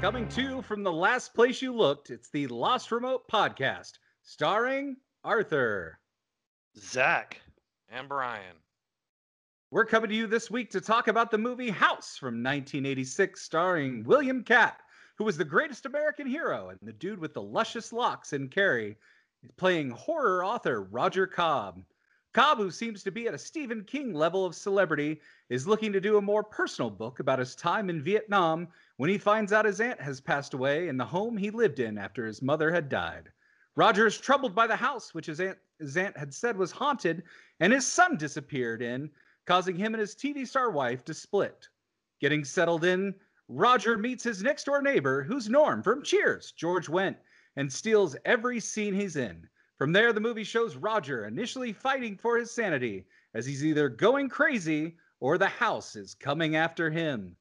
Coming to you from the last place you looked, it's the Lost Remote podcast, starring Arthur. Zach. And Brian. We're coming to you this week to talk about the movie House from 1986, starring William Katt, who was the greatest American hero and the dude with the luscious locks in Carrie, playing horror author Roger Cobb. Cobb, who seems to be at a Stephen King level of celebrity, is looking to do a more personal book about his time in Vietnam when he finds out his aunt has passed away in the home he lived in after his mother had died. Roger is troubled by the house which his aunt, his aunt had said was haunted and his son disappeared in, causing him and his TV star wife to split. Getting settled in, Roger meets his next door neighbor, who's Norm from Cheers, George Wendt, and steals every scene he's in. From there, the movie shows Roger initially fighting for his sanity as he's either going crazy or the house is coming after him.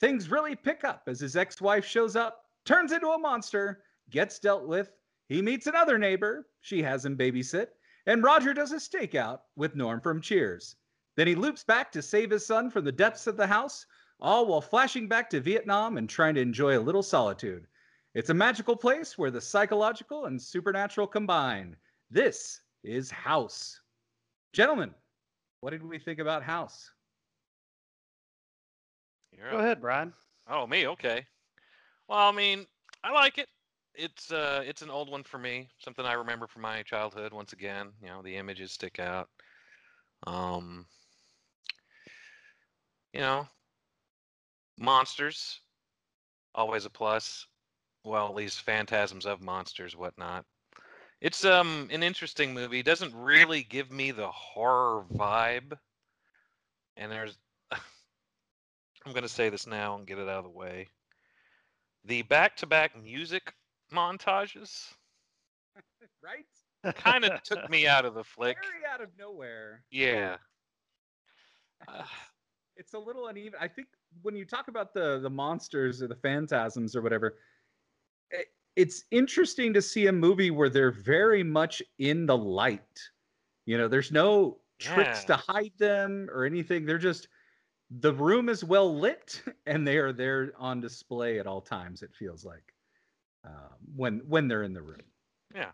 Things really pick up as his ex wife shows up, turns into a monster, gets dealt with. He meets another neighbor, she has him babysit, and Roger does a stakeout with Norm from Cheers. Then he loops back to save his son from the depths of the house, all while flashing back to Vietnam and trying to enjoy a little solitude. It's a magical place where the psychological and supernatural combine. This is House. Gentlemen, what did we think about House? You're Go up. ahead, Brian. Oh, me? Okay. Well, I mean, I like it. It's uh, it's an old one for me. Something I remember from my childhood. Once again, you know, the images stick out. Um, you know, monsters, always a plus. Well, at least phantasms of monsters, whatnot. It's um an interesting movie. Doesn't really give me the horror vibe. And there's I'm going to say this now and get it out of the way. The back-to-back music montages Right? kind of took me out of the flick. Very out of nowhere. Yeah. Uh, It's a little uneven. I think when you talk about the the monsters or the phantasms or whatever, it, it's interesting to see a movie where they're very much in the light. You know, there's no tricks Yeah. to hide them or anything. They're just the room is well lit and they are there on display at all times. It feels like um, when when they're in the room. Yeah.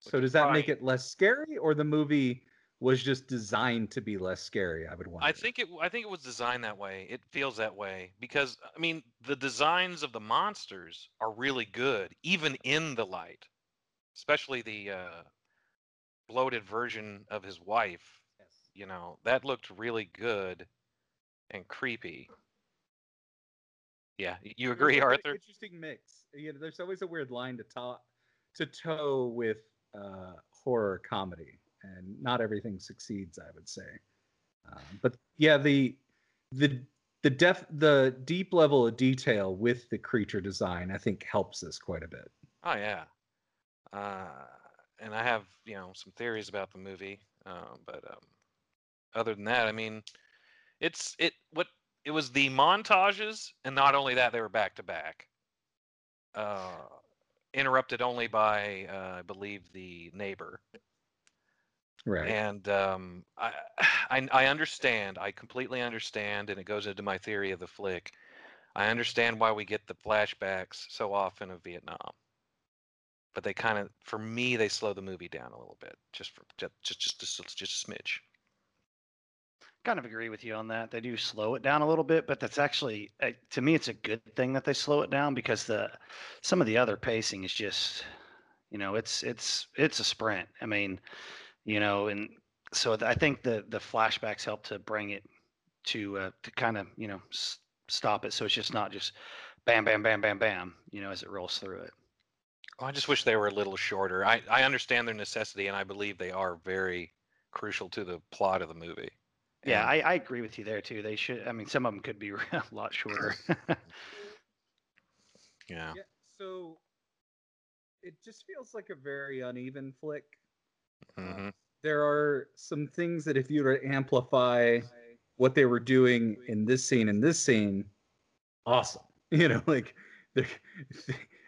So Which does that make it less scary, or the movie was just designed to be less scary? I would want. I think it I think it was designed that way. It feels that way because I mean, the designs of the monsters are really good even in the light. Especially the uh bloated version of his wife, Yes. you know. That looked really good and creepy. Yeah, you agree, very Arthur? Interesting mix. You know, there's always a weird line to to to toe with uh, horror comedy, and not everything succeeds. I would say, um, but yeah, the the the def the deep level of detail with the creature design, I think, helps us quite a bit. Oh yeah, uh, and I have you know some theories about the movie, uh, but um, other than that, I mean, it's it what it was the montages, and not only that, they were back to back, uh, interrupted only by uh, I believe the neighbor, Right. and um, I, I I understand, I completely understand, and it goes into my theory of the flick. I understand why we get the flashbacks so often of Vietnam but they kind of for me they slow the movie down a little bit just for just just just, just, a smidge Kind of agree with you on that. They do slow it down a little bit, but that's actually, uh, to me, it's a good thing that they slow it down because the some of the other pacing is just, you know, it's it's it's a sprint. I mean, you know, and so th- I think the the flashbacks help to bring it to uh, to kind of you know s- stop it, so it's just not just bam, bam, bam, bam, bam, you know, as it rolls through it. Oh, i just wish they were a little shorter i i understand their necessity and i believe they are very crucial to the plot of the movie Yeah, And- I, I agree with you there too. They should. I mean, some of them could be a lot shorter. yeah Yeah. So it just feels like a very uneven flick. Hmm there are some things that if you were to amplify what they were doing in this scene and this scene, awesome. You know, like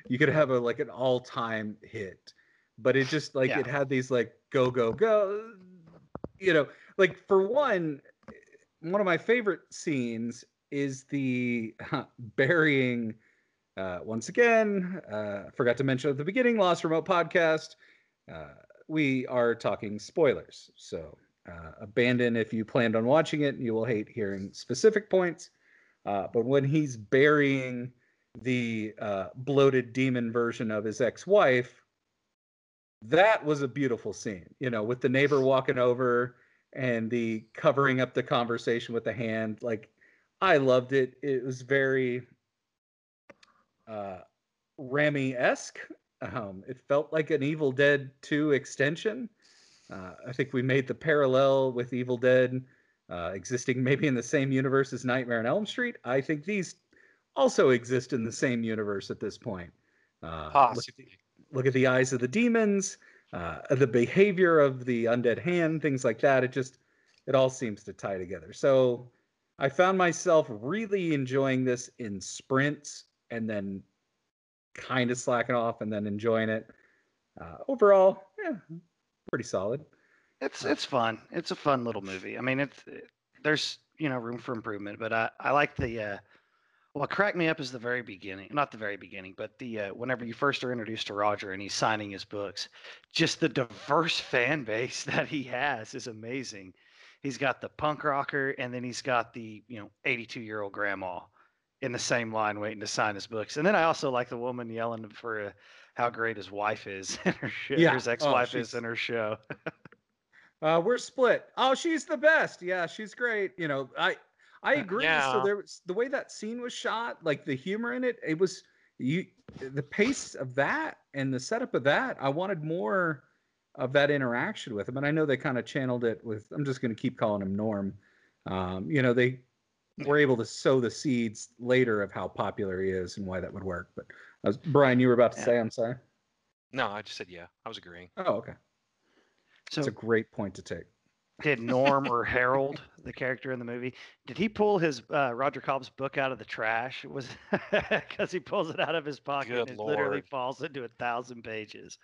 you could have a like an all-time hit, but it just like it had these like go go go. You know, like for one, one of my favorite scenes is the burying Uh, once again, uh, forgot to mention at the beginning, Lost Remote podcast. Uh, we are talking spoilers, so uh, abandon if you planned on watching it. You will hate hearing specific points. Uh, but when he's burying the uh, bloated demon version of his ex-wife, that was a beautiful scene. You know, with the neighbor walking over and the covering up the conversation with the hand. Like, I loved it. It was very uh, Raimi esque. Um, it felt like an Evil Dead 2 extension. Uh, I think we made the parallel with Evil Dead uh, existing maybe in the same universe as Nightmare on Elm Street. I think these also exist in the same universe at this point. Uh, look, at the, look, at the, eyes of the demons, uh, the behavior of the undead hand, things like that. It just, it all seems to tie together. So I found myself really enjoying this in sprints and then kind of slacking off and then enjoying it. Uh, overall, yeah, pretty solid. It's it's fun. It's a fun little movie. I mean, it's it, there's you know room for improvement, but I I like the uh, what cracked me up is the very beginning, not the very beginning, but the uh, whenever you first are introduced to Roger and he's signing his books, just the diverse fan base that he has is amazing. He's got the punk rocker, and then he's got the you know 82 year old grandma in the same line waiting to sign his books. And then I also like the woman yelling for uh, how great his wife is in her show, yeah. his ex-wife oh, is in her show. uh, we're split. Oh, she's the best. Yeah, she's great. You know, I I uh, agree. Yeah. So there was the way that scene was shot, like the humor in it, it was you the pace of that and the setup of that. I wanted more of that interaction with him, and I know they kind of channeled it with. I'm just going to keep calling him Norm. Um, you know, they we're able to sow the seeds later of how popular he is and why that would work. But was, Brian, you were about to yeah. say, I'm sorry. No, I just said yeah. I was agreeing. Oh, okay. So it's a great point to take. Did Norm or Harold, the character in the movie, did he pull his uh, Roger Cobb's book out of the trash? It was because he pulls it out of his pocket Good and it literally falls into a thousand pages.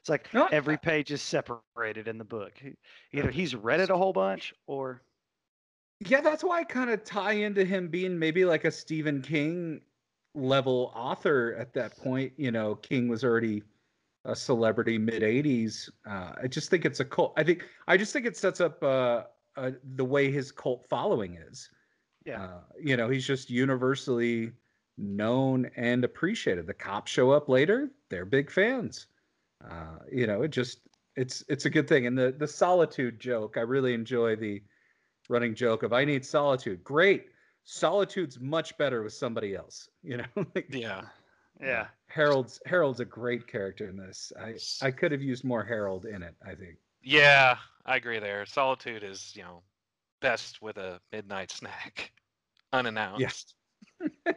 It's like no, every page is separated in the book. Either he's read it a whole bunch or yeah, that's why I kind of tie into him being maybe like a Stephen King level author at that point. You know, King was already a celebrity mid 80s. Uh, I just think it's a cult. I think I just think it sets up uh, uh, the way his cult following is. Yeah. Uh, you know, he's just universally known and appreciated. The cops show up later; they're big fans. Uh, you know, it just it's it's a good thing. And the the solitude joke, I really enjoy the running joke of I need solitude. Great. Solitude's much better with somebody else, you know? like, yeah. Yeah. Harold's Harold's a great character in this. I I could have used more Harold in it, I think. Yeah, I agree there. Solitude is, you know, best with a midnight snack. Unannounced. Yes.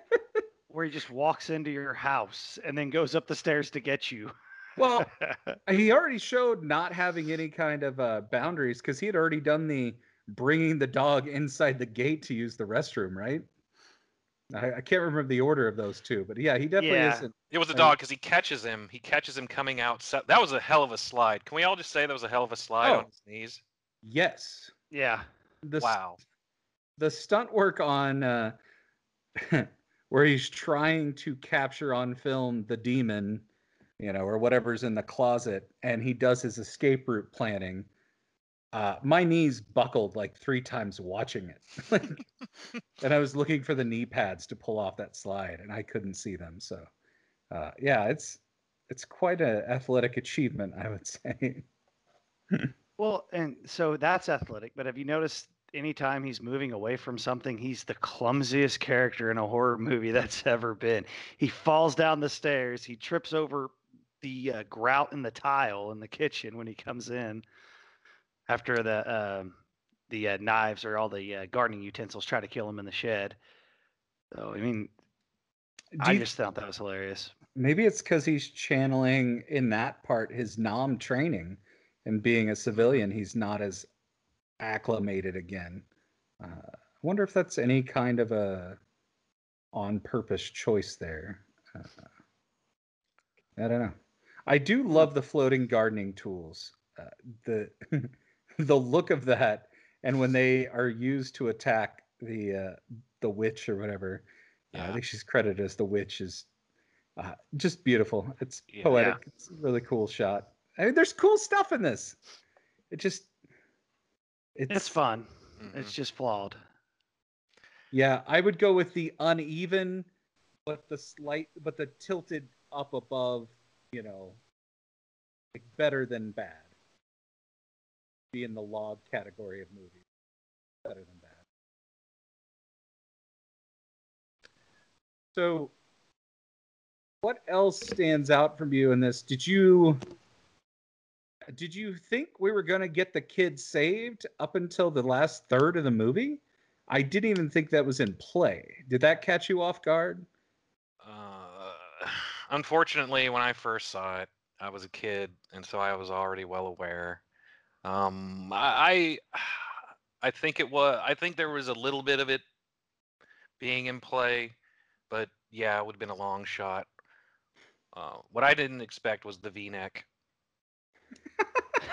Where he just walks into your house and then goes up the stairs to get you. well, he already showed not having any kind of uh, boundaries because he had already done the bringing the dog inside the gate to use the restroom, right? I, I can't remember the order of those two, but yeah, he definitely yeah. isn't. It was a dog because he catches him. He catches him coming out. So, that was a hell of a slide. Can we all just say that was a hell of a slide oh, on his knees? Yes. Yeah. The, wow. The stunt work on uh, where he's trying to capture on film the demon, you know, or whatever's in the closet, and he does his escape route planning uh, my knees buckled like three times watching it. and I was looking for the knee pads to pull off that slide, and I couldn't see them. So, uh, yeah, it's it's quite an athletic achievement, I would say. well, and so that's athletic. But have you noticed anytime he's moving away from something, he's the clumsiest character in a horror movie that's ever been. He falls down the stairs. He trips over the uh, grout in the tile in the kitchen when he comes in after the uh, the uh, knives or all the uh, gardening utensils try to kill him in the shed. So I mean, Do I just thought that was hilarious. Maybe it's because he's channeling in that part his 'Nam training, and being a civilian, he's not as acclimated again. Uh, I wonder if that's any kind of a on purpose choice there. Uh, I don't know. I do love the floating gardening tools. Uh, the the look of that, and when they are used to attack the uh, the witch or whatever, yeah. uh, I think she's credited as the witch is Uh, just beautiful. It's Yeah. poetic. It's a really cool shot. I mean, there's cool stuff in this. It just it's, It's fun. Mhm. It's just flawed. Yeah, I would go with the uneven, but the slight, but the tilted up above. You know, like better than bad. Be in the log category of movies. Better than bad. So, what else stands out from you in this? Did you did you think we were going to get the kid saved up until the last third of the movie? I didn't even think that was in play. Did that catch you off guard? Uh, unfortunately, when I first saw it, I was a kid, and so I was already well aware. Um, I, I, I think it was. I think there was a little bit of it being in play, but yeah, it would have been a long shot. Uh, what I didn't expect was the V-neck.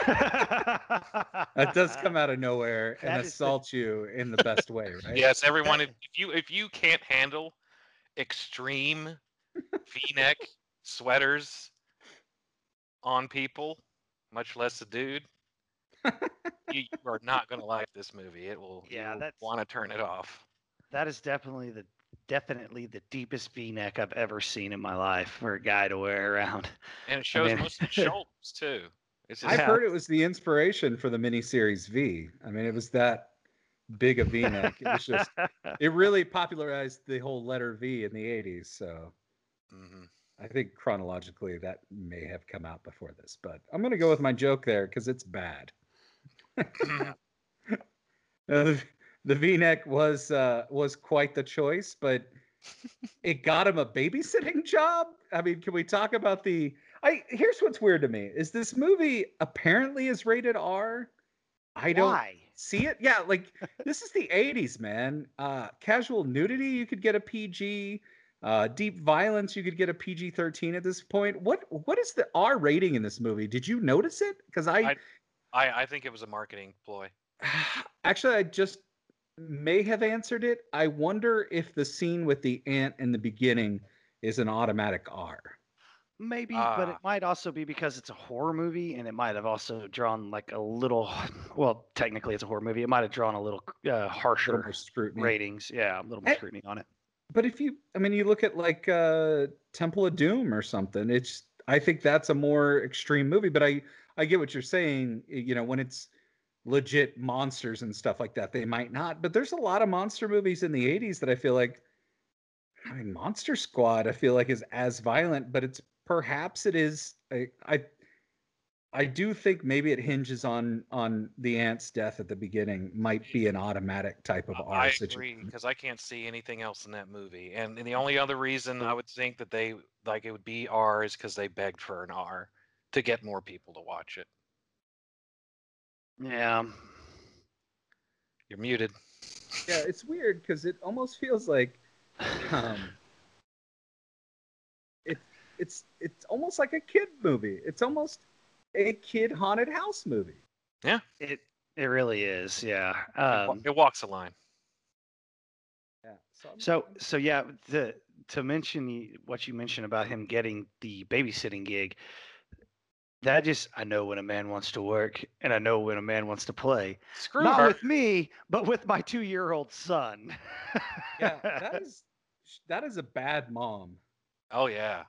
That does come out of nowhere and That is the- assault you in the best way, right? Yes, everyone. If, if you if you can't handle extreme V-neck sweaters on people, much less a dude, you, you are not going to like this movie. It will. Yeah, you that's- want to turn it off. That is definitely the definitely the deepest V-neck I've ever seen in my life for a guy to wear around. And it shows mean- most of the shoulders too. It's just, I've Yeah. heard it was the inspiration for the miniseries V. I mean, it was that big a V-neck. It was just, it really popularized the whole letter V in the 80s. So Mhm. I think chronologically that may have come out before this, but I'm going to go with my joke there because it's bad. Uh, the, the V-neck was uh, was quite the choice, but it got him a babysitting job. I mean, can we talk about the? I here's what's weird to me is this movie apparently is rated R. I don't Why? see it. Yeah, like this is the 80s, man. Uh, casual nudity, you could get a PG. Uh, deep violence, you could get a PG-13 at this point. What what is the R rating in this movie? Did you notice it? Because I, I- I I think it was a marketing ploy. actually I just may have answered it. I wonder if the scene with the aunt in the beginning is an automatic R. Maybe, but it Ah. might also be because it's a horror movie, and it might have also drawn like a little. Well, technically, it's a horror movie. It might have drawn a little uh, A little harsher scrutiny. ratings. Yeah, a little more Eh, scrutiny on it. But if you, I mean, you look at like uh, Temple of Doom or something. It's, I think that's a more extreme movie. But I, I get what you're saying. Eh, you know, when it's legit monsters and stuff like that, they might not. But there's a lot of monster movies in the '80s that I feel like. I mean, Monster Squad. I feel like is as violent, but it's perhaps it is. I, I, I do think maybe it hinges on on the aunt's death at the beginning. Might be an automatic type of R I agree because I can't see anything else in that movie. And, and the only other reason I would think that they like it would be R is because they begged for an R to get more people to watch it. Yeah. You're muted. yeah, it's weird because it almost feels like um, it, it's it's almost like a kid movie. It's almost a kid haunted house movie. Yeah. It it really is. Yeah. It Um, it walks a line. Yeah. So, So so yeah, the to mention the, what you mentioned about him getting the babysitting gig, that just I know when a man wants to work and I know when a man wants to play. Screw Not her. with me, but with my two-year-old son. yeah, that is that is a bad mom. Oh yeah,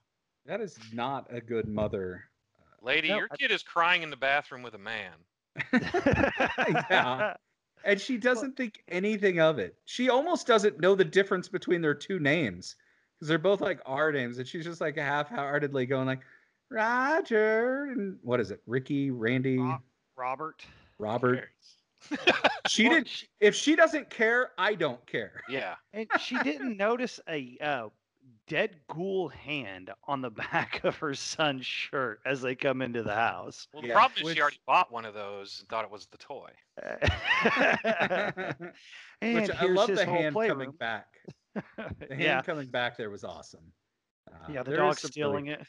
That is not a good mother. lady, No, your I- kid is crying in the bathroom with a man. Yeah. And she doesn't think anything of it. She almost doesn't know the difference between their two names because they're both like R names, and she's just like half-heartedly going like Roger and what is it, Ricky, Randy, Ro- Robert. Robert. She Well, did. she- If she doesn't care, I don't care. Yeah, and she didn't notice a uh, dead ghoul hand on the back of her son's shirt as they come into the house. Well, the Yeah, problem is which- she already bought one of those and thought it was the toy. and Which I here's love his the whole hand coming back. The hand yeah, coming back there was awesome. Uh, yeah. The there is dog stealing really- it.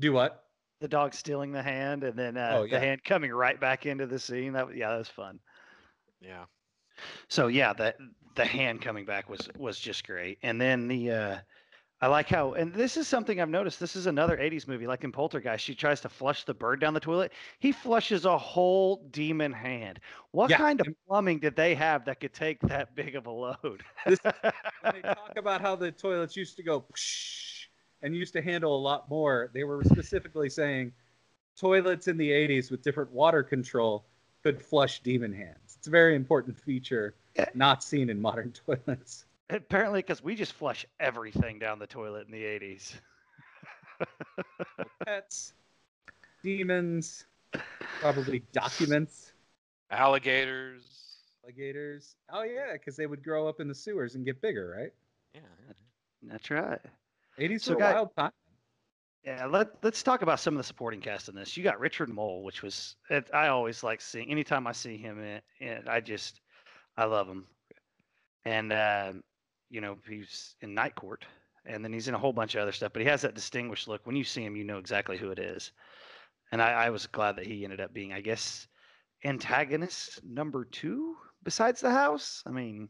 Do what? The dog stealing the hand, and then uh, Oh, yeah. the hand coming right back into the scene. That was- yeah, that was fun. Yeah. So yeah, the the hand coming back was was just great. And then the uh I like how, and this is something I've noticed. This is another 80s movie, like in Poltergeist. She tries to flush the bird down the toilet. He flushes a whole demon hand. What Yeah, kind of plumbing did they have that could take that big of a load? This- when they talk about how the toilets used to go psh, and used to handle a lot more, they were specifically saying toilets in the 80s with different water control could flush demon hands. It's a very important feature not seen in modern toilets. Apparently, because we just flush everything down the toilet in the 80s. Pets, demons, probably documents, Alligators. alligators. Oh yeah, because they would grow up in the sewers and get bigger, right? Yeah. That's right. 80s So a guy- wild time. Yeah, let, let's talk about some of the supporting cast in this. You got Richard Moll, which was it, I always like seeing. Anytime I see him in, in I just I love him, and um, you know he's in Night Court, and then he's in a whole bunch of other stuff. But he has that distinguished look. When you see him, you know exactly who it is. And I, I was glad that he ended up being, I guess, antagonist number two besides the house. I mean,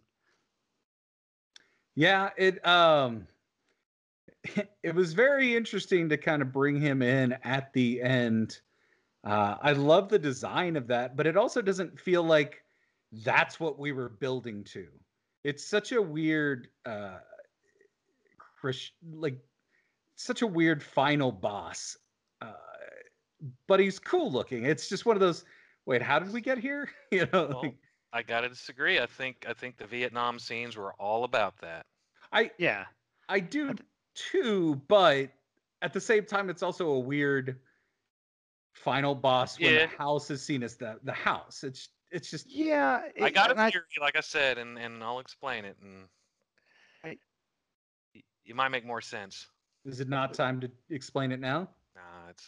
Yeah, it um it was very interesting to kind of bring him in at the end. Uh I love the design of that, but it also doesn't feel like that's what we were building to. It's such a weird uh like such a weird final boss. Uh but he's cool looking. It's just one of those wait, how did we get here? you know, Well, like, I gotta disagree. I think I think the Vietnam scenes were all about that. I yeah, I do th- too, but at the same time, it's also a weird final boss when Yeah. the house is seen as the the house. It's it's just yeah. I got and a theory, like I said, and, and I'll explain it, and I- y- you might make more sense. is it not time to explain it now? Nah, it's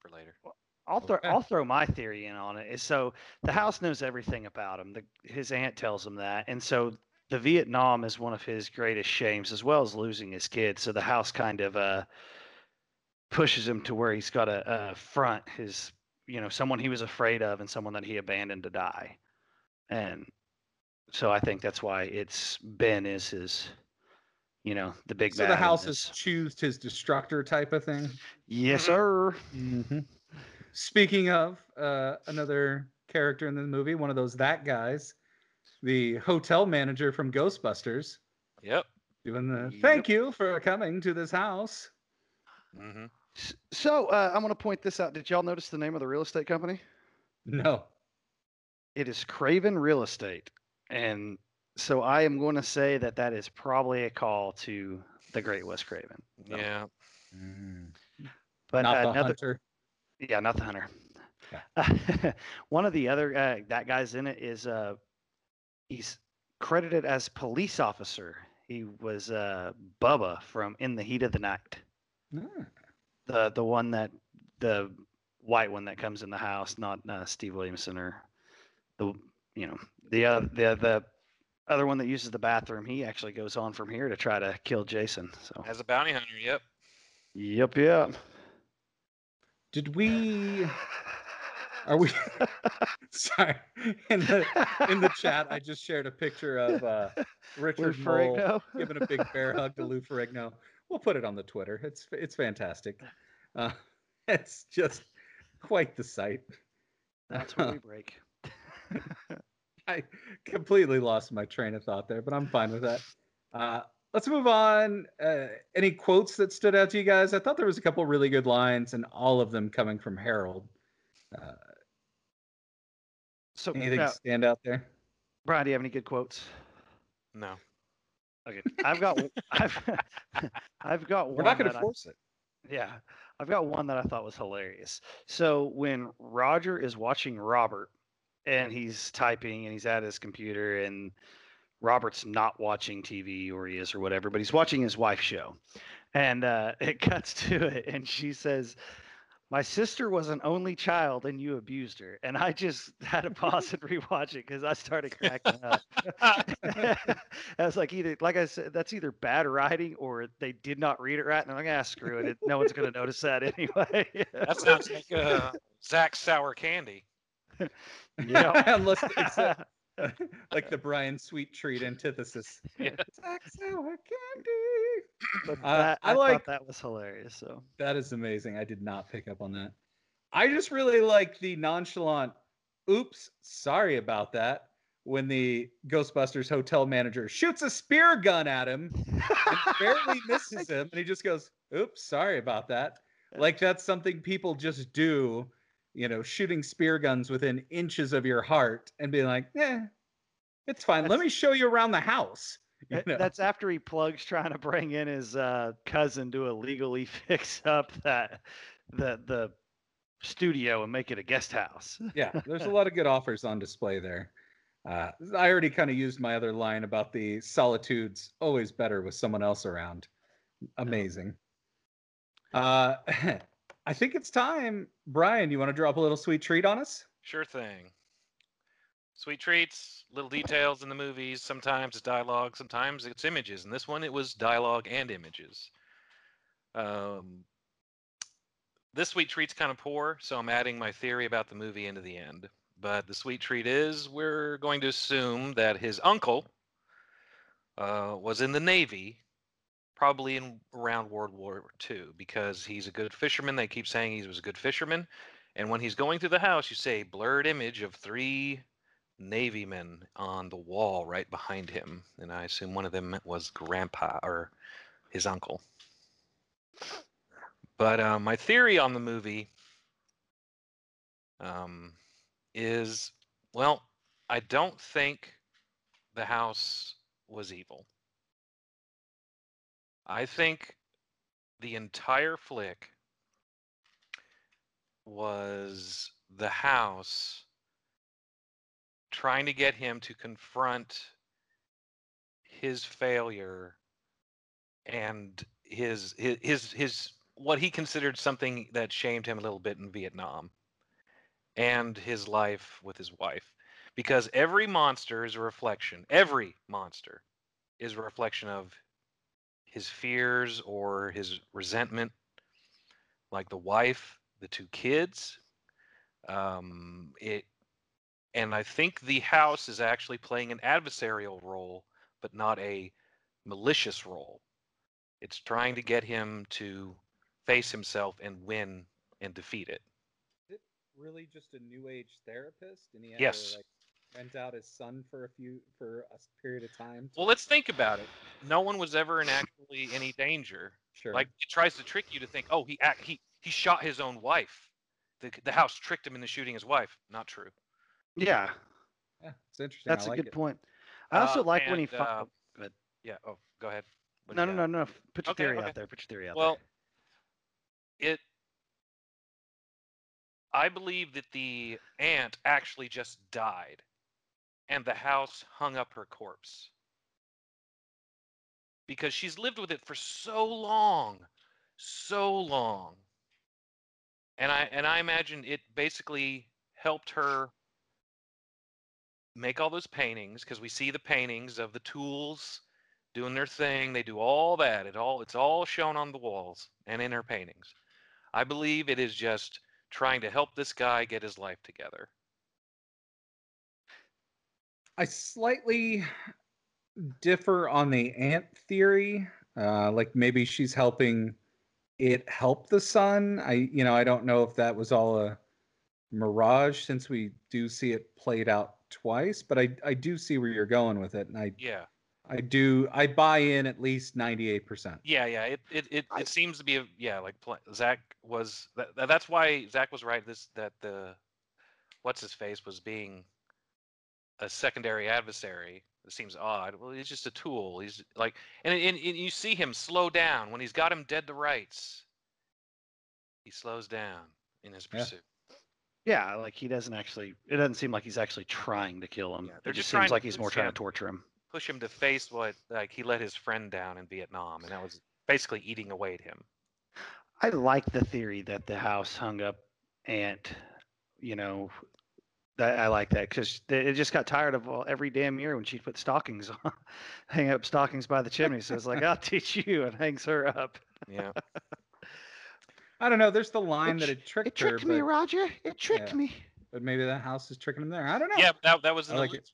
for later. I'll throw Okay. I'll throw my theory in on it. Is so the house knows everything about him. The, his aunt tells him that, and so the Vietnam is one of his greatest shames, as well as losing his kids. So the house kind of uh, pushes him to where he's got to uh, front his, you know, someone he was afraid of and someone that he abandoned to die, and so I think that's why it's Ben is his, you know, the big So the house has choosed his destructor type of thing. Yes, sir. Mm-hmm. Speaking of uh, another character in the movie, one of those that guys, the hotel manager from Ghostbusters, Yep. doing the Yep. thank you for coming to this house. hmm So uh, I'm going to point this out. Did y'all notice the name of the real estate company? No, It is Craven Real Estate, and so I am going to say that that is probably a call to the Great Wes Craven. So- Yeah. but not the another, hunter. yeah, not the hunter. One of the other uh, that guys in it is uh, he's credited as police officer. He was uh, Bubba from In the Heat of the Night. Ah. the the one that the white one that comes in the house, not uh, Steve Williamson or the you know the uh, the the other one that uses the bathroom. He actually goes on from here to try to kill Jason. So As a bounty hunter, yep. yep, yep. Did we? Are we? Sorry. In the in the chat, I just shared a picture of uh, Richard Moll giving a big bear hug to Lou Ferrigno. We'll put it on the Twitter. It's it's fantastic. Uh, it's just quite the sight. That's where we break. I completely lost my train of thought there, but I'm fine with that. Uh, let's move on. Uh, any quotes that stood out to you guys? I thought there was a couple really good lines, and all of them coming from Harold. Uh, So, anything uh, stand out there? Brian, do you have any good quotes? No. Okay, I've got I've I've got one. We're not going that to I- force it. Yeah, I've got one that I thought was hilarious. So when Roger is watching Robert and he's typing and he's at his computer and Robert's not watching TV or he is or whatever, but he's watching his wife's show. And uh, it cuts to it and she says, My sister was an only child and you abused her. And I just had to pause and rewatch it because I started cracking up. I was like, either like I said, that's either bad writing or they did not read it right. And I'm like, ah, screw it. it no one's gonna notice that anyway. That sounds like uh, Zach Sour Candy. yeah. Like the Brian Sweet Treat antithesis. Yeah. It's sour candy. But Uh, that, I I, like- thought that was hilarious. So That is amazing. I did not pick up on that. I just really like the nonchalant, oops, sorry about that, when the Ghostbusters hotel manager shoots a spear gun at him and barely misses him, and he just goes, oops, sorry about that. Like that's something people just do, you know, shooting spear guns within inches of your heart and being like, yeah, it's fine. Let me show you around the house. You know? That's after he plugs trying to bring in his uh, cousin to illegally fix up that the the studio and make it a guest house. yeah, there's a lot of good offers on display there. Uh, I already kind of used my other line about the solitudes always better with someone else around. Amazing. Uh, I think it's time, Brian. You want to drop a little sweet treat on us? Sure thing. Sweet treats, little details in the movies. Sometimes it's dialogue, sometimes it's images. And this one, it was dialogue and images. Um, this sweet treat's kind of poor, so I'm adding my theory about the movie into the end. But the sweet treat is we're going to assume that his uncle uh, was in the Navy, probably in around World War II, because he's a good fisherman. They keep saying he was a good fisherman. And when he's going through the house, you say blurred image of three Navy men on the wall right behind him. And I assume one of them was Grandpa or his uncle. But uh, my theory on the movie um, is well, I don't think the house was evil. I think the entire flick was the house trying to get him to confront his failure and his his his, his what he considered something that shamed him a little bit in Vietnam and his life with his wife. Because every monster is a reflection every monster is a reflection of his fears or his resentment. Like the wife the two kids um it and i think the house is actually playing an adversarial role but not a malicious role it's trying to get him to face himself and win and defeat it Is it really just a new age therapist? And he had Yes. to like rent out his son for a few for a period of time. to- well let's think about it no one was ever in actually any danger sure. like it tries to trick you to think oh he act he he shot his own wife the, the house tricked him into shooting his wife not true Yeah, yeah, it's interesting. that's I a like good it. point. I also Uh, like when he. Fi- uh, oh, go yeah oh go ahead What do no, no, no, no. Put your Okay, theory okay. out there. Put your theory out there. Well, it. I believe that the aunt actually just died, and the house hung up her corpse because she's lived with it for so long, so long. And I and I imagine it basically helped her make all those paintings because we see the paintings of the tools doing their thing. They do all that. It all it's all shown on the walls and in her paintings. I believe it is just trying to help this guy get his life together. I slightly differ on the aunt theory. Uh, like maybe she's helping it help the son. I, you know, I don't know if that was all a mirage since we do see it played out twice, but I, I do see where you're going with it, and I, Yeah. I do, I buy in at least ninety eight percent. Yeah, yeah. It it it, I- it seems to be a yeah, like pl- Zach was that, that- that's why Zach was right this that the what's his face was being a secondary adversary. It seems odd. Well, he's just a tool. He's like and, and, and you see him slow down when he's got him dead to rights. He slows down in his Yeah. pursuit. Yeah, like he doesn't actually. It doesn't seem like he's actually trying to kill him. Yeah, they're it just just seems like he's more trying him. to torture him. Push him to face what like he let his friend down in Vietnam and that was basically eating away at him. I like the theory that the house hung up aunt. You know, that I like that because it just got tired of all, every damn year when she'd put stockings on, hang up stockings by the chimney. So it's like, I'll teach you, and hangs her up. Yeah. I don't know. There's the line that tr- it tricked, It tricked her, me, but, Roger. It tricked Yeah. me. but maybe that house is tricking him there. I don't know. Yeah, that that was I like illusion. it.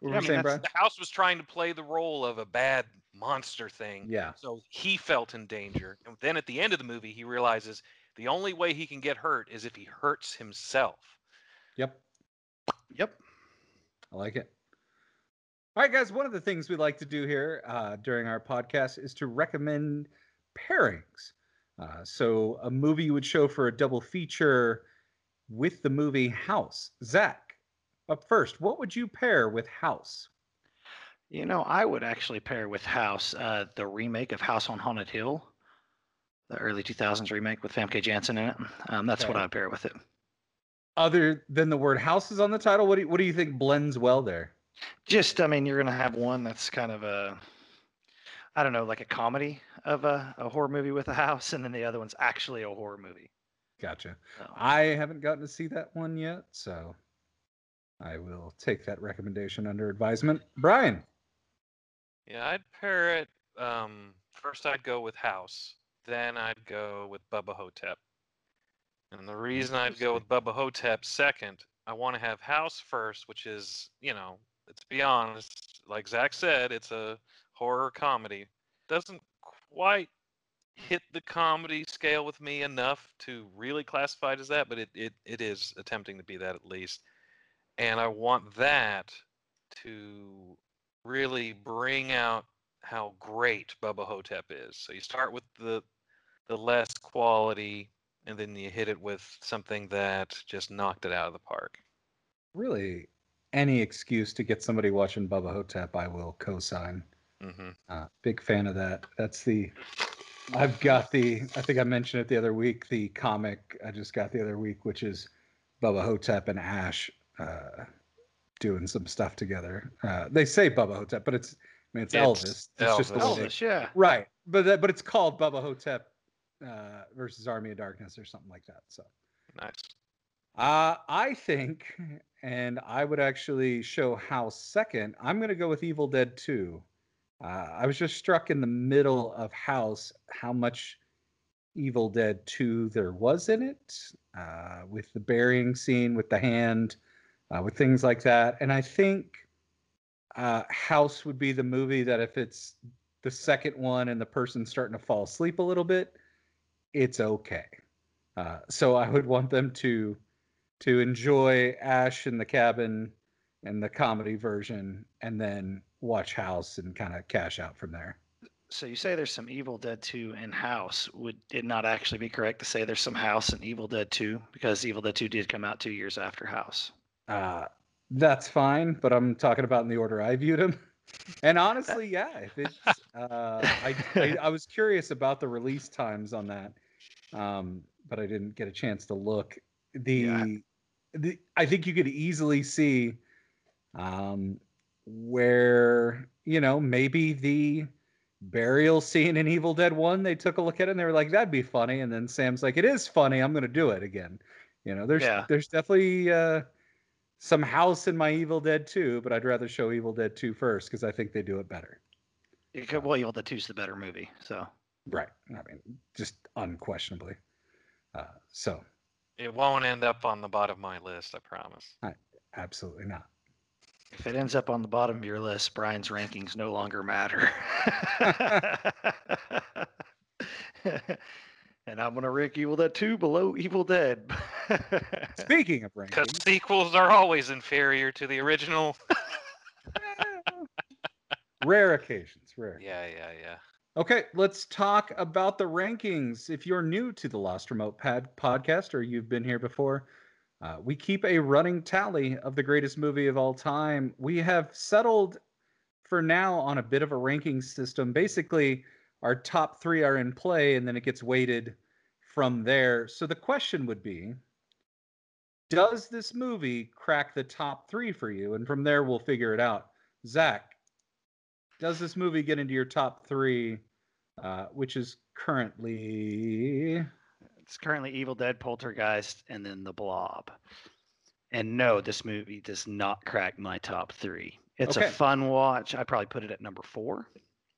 What Yeah, were I mean, saying, that's- The house was trying to play the role of a bad monster thing. Yeah. So he felt in danger. And then at the end of the movie, he realizes the only way he can get hurt is if he hurts himself. Yep. Yep. I like it. All right, guys. One of the things we like to do here uh, during our podcast is to recommend pairings. Uh, so, a movie you would show for a double feature with the movie House. Zach, up first, what would you pair with House? You know, I would actually pair with House, uh, the remake of House on Haunted Hill, the early 2000s remake with Famke Janssen in it. Um, that's what I'd pair with it. Other than the word house is on the title, what do you, what do you think blends well there? Just, I mean, you're going to have one that's kind of a, I don't know, like a comedy of a, a horror movie with a house, and then the other one's actually a horror movie. Gotcha. So, I haven't gotten to see that one yet, so I will take that recommendation under advisement. Brian. Yeah, I'd pair it. Um, first, I'd go with House. Then I'd go with Bubba Ho-Tep. And the reason I'd go with Bubba Ho-Tep second, I want to have House first, which is, you know, let's be honest, like Zach said, it's a horror comedy. Doesn't quite hit the comedy scale with me enough to really classify it as that, but it, it, it is attempting to be that at least. And I want that to really bring out how great Bubba Ho-Tep is. So you start with the the less quality and then you hit it with something that just knocked it out of the park. really any excuse to get somebody watching Bubba Ho-Tep, I will co-sign. Hmm Uh, big fan of that. That's the. I've got the. I think I mentioned it the other week. The comic I just got the other week, which is Bubba Ho-Tep and Ash uh, doing some stuff together. Uh, they say Bubba Ho-Tep, but it's. I mean, it's, It's Elvis. It's just the way they- Elvis, yeah. Right, but that, but it's called Bubba Ho-Tep uh, versus Army of Darkness or something like that. So. Nice. Uh, I think, and I would actually show House second. I'm going to go with Evil Dead 2. Uh, I was just struck in the middle of House how much Evil Dead 2 there was in it, uh, with the burying scene, with the hand, uh, with things like that. And I think uh, House would be the movie that if it's the second one and the person's starting to fall asleep a little bit, it's okay. Uh, so I would want them to to enjoy Ash in the cabin and the comedy version, and then watch House and kind of cash out from there. So you say there's some Evil Dead 2 in House. Would it not actually be correct to say there's some House in Evil Dead 2 because Evil Dead 2 did come out two years after House? Uh, that's fine, but I'm talking about in the order I viewed them. And honestly, yeah, if it's, uh, I, I, I was curious about the release times on that, um, but I didn't get a chance to look. The, Yeah. the I think you could easily see, um, where you know maybe the burial scene in Evil Dead One, they took a look at it and they were like, "That'd be funny," and then Sam's like, "It is funny. I'm gonna do it again." You know, there's Yeah. there's definitely uh, some house in my Evil Dead 2, but I'd rather show Evil Dead 2 first because I think they do it better. It could- well, Evil Dead 2 is the better movie. So Right. I mean, just unquestionably. Uh, so, It won't end up on the bottom of my list, I promise. absolutely not. If it ends up on the bottom of your list, Brian's rankings no longer matter. and I'm going to rank Evil Dead 2 below Evil Dead. Speaking of rankings, Because sequels are always inferior to the original. rare occasions, rare. Yeah, yeah, yeah. Okay, let's talk about the rankings. If you're new to the Lost Remote Pad podcast or you've been here before, uh, we keep a running tally of the greatest movie of all time. We have settled for now on a bit of a ranking system. Basically, our top three are in play, and then it gets weighted from there. So the question would be Does this movie crack the top three for you? And from there, we'll figure it out. Zach, does this movie get into your top three, uh, which is currently it's currently Evil Dead, Poltergeist, and then The Blob. And no, this movie does not crack my top three. It's Okay. a fun watch. I'd probably put it at number four.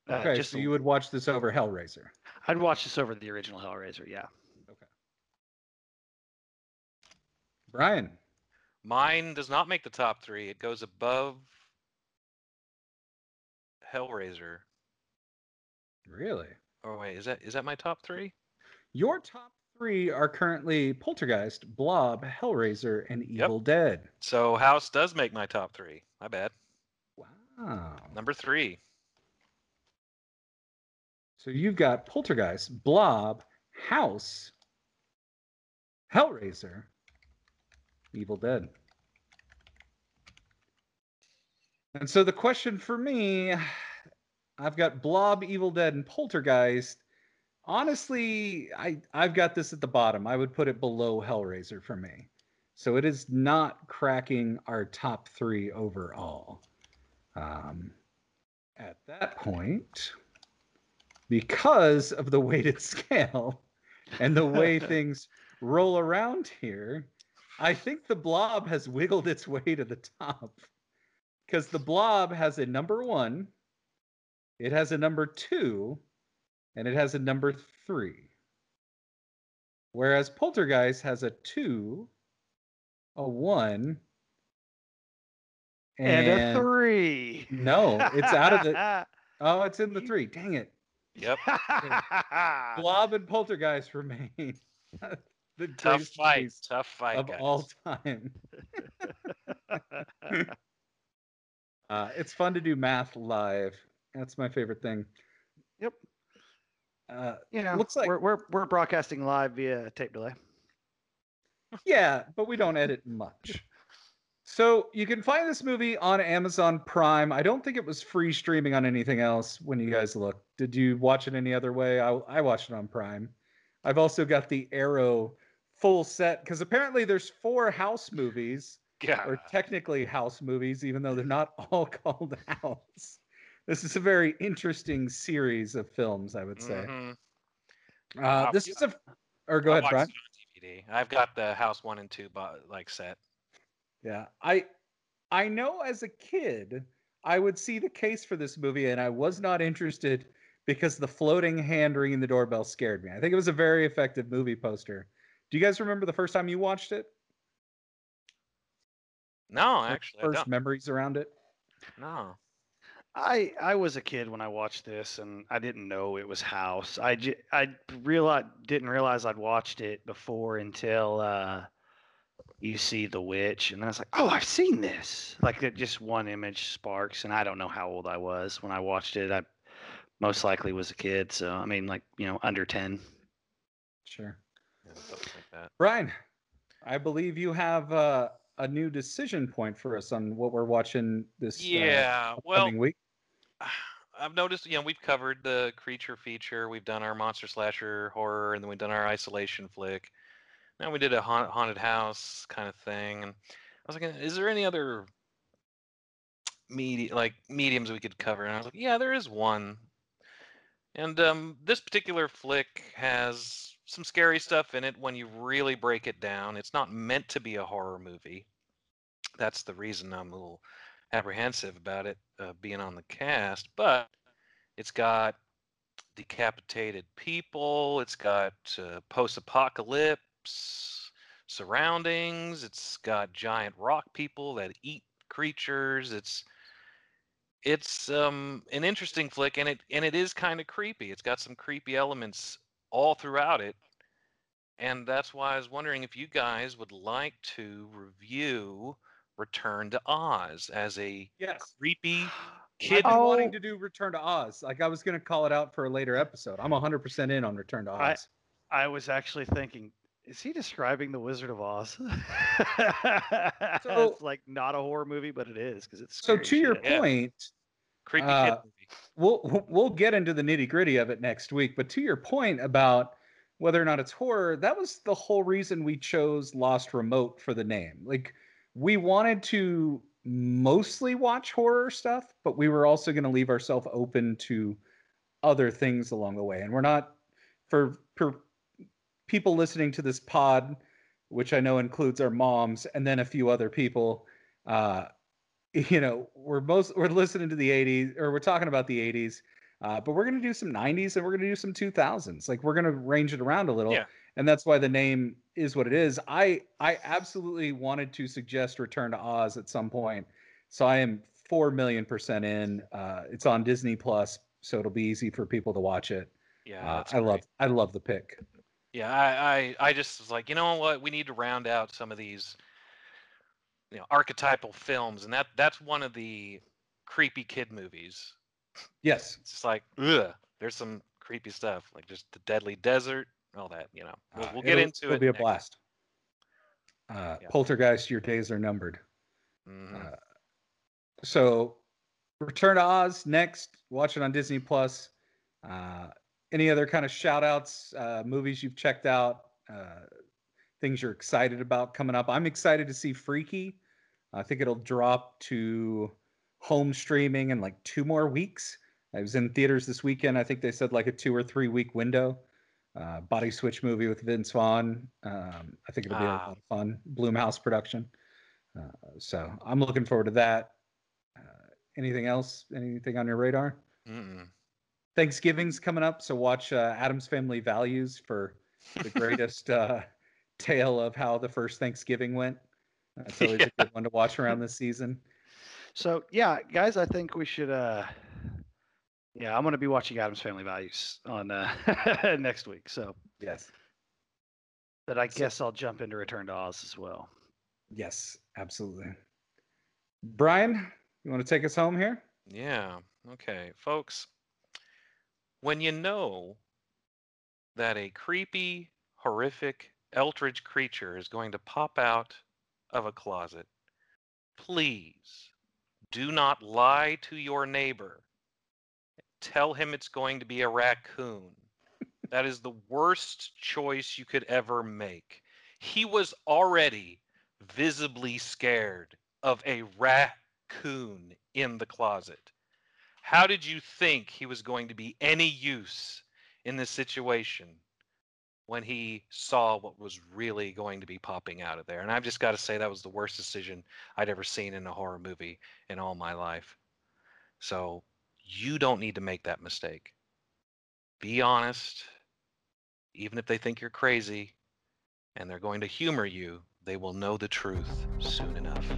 Uh, okay? just so you would watch this over Hellraiser. I'd watch this over the original Hellraiser. Yeah. Okay. Brian, Mine does not make the top three. It goes above Hellraiser. Really? Oh wait, is that is that my top three? Your top three are currently Poltergeist, Blob, Hellraiser, and Evil Dead. So House does make my top three. My bad. Wow. Number three. So you've got Poltergeist, Blob, House, Hellraiser, Evil Dead. And so the question for me, I've got Blob, Evil Dead, and Poltergeist. Honestly, I I've got this at the bottom. I would put it below Hellraiser for me. So it is not cracking our top three overall. Um, at that point, because of the weighted scale and the way things roll around here, I think the blob has wiggled its way to the top. Because the blob has a number one, it has a number two, and it has a number three. Whereas Poltergeist has a two, a one, And, a three. No, it's out of the. Oh, it's in the three. Dang it. Yep. Blob and Poltergeist remain the Tough greatest fight. movies Tough fight, of guys. all time. Uh, it's fun to do math live. That's my favorite thing. Yep. Uh, you know, Looks like- we're, we're we're broadcasting live via tape delay. yeah, but we don't edit much. So you can find this movie on Amazon Prime. I don't think it was free streaming on anything else when you guys looked. Did you watch it any other way? I, I watched it on Prime. I've also got the Arrow full set because apparently there's four house movies God. or technically house movies, even though they're not all called house. This is a very interesting series of films, I would say. Mhm. Uh, Uh, this is a, or go I ahead, Brian. DVD. I've got the House One and Two like set. Yeah, I, I know as a kid, I would see the case for this movie, and I was not interested because the floating hand ringing the doorbell scared me. I think it was a very effective movie poster. Do you guys remember the first time you watched it? No, actually, I first don't. memories around it. No. I I was a kid when I watched this, and I didn't know it was House. I j- I realized didn't realize I'd watched it before until uh, you see the witch, and then I was like, oh, I've seen this. Like it, just one image sparks, and I don't know how old I was when I watched it. I most likely was a kid, so I mean, like you know, under ten. Sure. Yeah, like that. Brian, I believe you have uh, a new decision point for us on what we're watching this uh, Yeah. Well, week. I've noticed, you know, we've covered the creature feature, we've done our monster slasher horror, and then we've done our isolation flick. Now we did a haunt, haunted house kind of thing, and I was like, is there any other media like mediums we could cover? And I was like, yeah, there is one. And um, this particular flick has some scary stuff in it when you really break it down. It's not meant to be a horror movie. That's the reason I'm a little apprehensive about it uh, being on the cast, but it's got decapitated people, it's got uh, post apocalypse surroundings, it's got giant rock people that eat creatures. It's it's um an interesting flick and it and it is kind of creepy. It's got some creepy elements all throughout it. And that's why I was wondering if you guys would like to review Return to Oz as a Yes. creepy I've kid. been Oh. wanting to do Return to Oz. Like I was going to call it out for a later episode. I'm 100% in on Return to Oz. I- Oz. I was actually thinking, is he describing the Wizard of Oz? So- it's like not a horror movie, but it is because it's So scary to your shit. Yeah. point, creepy uh, kid movie. we'll we'll get into the nitty gritty of it next week. But to your point about whether or not it's horror, that was the whole reason we chose Lost Remote for the name. Like we wanted to mostly watch horror stuff, but we were also going to leave ourselves open to other things along the way. And we're not for for people listening to this pod, which I know includes our moms and then a few other people. Uh, you know, we're most we're listening to the 80s or we're talking about the 80s, uh, but we're gonna do some 90s and we're gonna do some 2000s. Like we're gonna range it around a little, Yeah. and that's why the name is what it is. I I absolutely wanted to suggest Return to Oz at some point, so I am four million percent in. Uh, it's on Disney Plus, so it'll be easy for people to watch it. Yeah, Uh, I love. I love the pick. Yeah, I, I I just was like, you know what? We need to round out some of these, you know, archetypal films, and that that's one of the creepy kid movies. Yes, It's just like, ugh, there's some creepy stuff, like just the Deadly Desert, all that. You know, we'll, uh, we'll get it'll- into it'll it. be a blast. Uh, Yeah. Poltergeist, your days are numbered. Mhm. Uh, so, Return to Oz next. Watch it on Disney Plus. Uh, any other kind of shout outs, uh, movies you've checked out, uh, things you're excited about coming up? I'm excited to see Freaky. I think it'll drop to home streaming in like two more weeks. I was in theaters this weekend. I think they said like a two or three week window. Uh, body switch movie with Vince Vaughn. Um, I think it'll be a Ah. lot of fun. Blumhouse production. Uh, so I'm looking forward to that. Uh, anything else? Anything on your radar? Mm-mm. Thanksgiving's coming up, so watch uh, Addams Family Values for the greatest uh, tale of how the first Thanksgiving went. That's always a good one to watch around this season. So yeah, guys, I think we should. uh Yeah, I'm gonna be watching Addams Family Values on uh next week. So, Yes, but I So- guess I'll jump into Return to Oz as well. yes, absolutely. Brian, you want to take us home here? Yeah. Okay, folks. When you know that a creepy, horrific Eldritch creature is going to pop out of a closet, please do not lie to your neighbor. Tell him it's going to be a raccoon. that is the worst choice you could ever make. He was already visibly scared of a raccoon in the closet. How did you think he was going to be any use in this situation when he saw what was really going to be popping out of there? And I've just got to say that was the worst decision I'd ever seen in a horror movie in all my life. So you don't need to make that mistake. Be honest. Even if they think you're crazy and they're going to humor you, they will know the truth soon enough.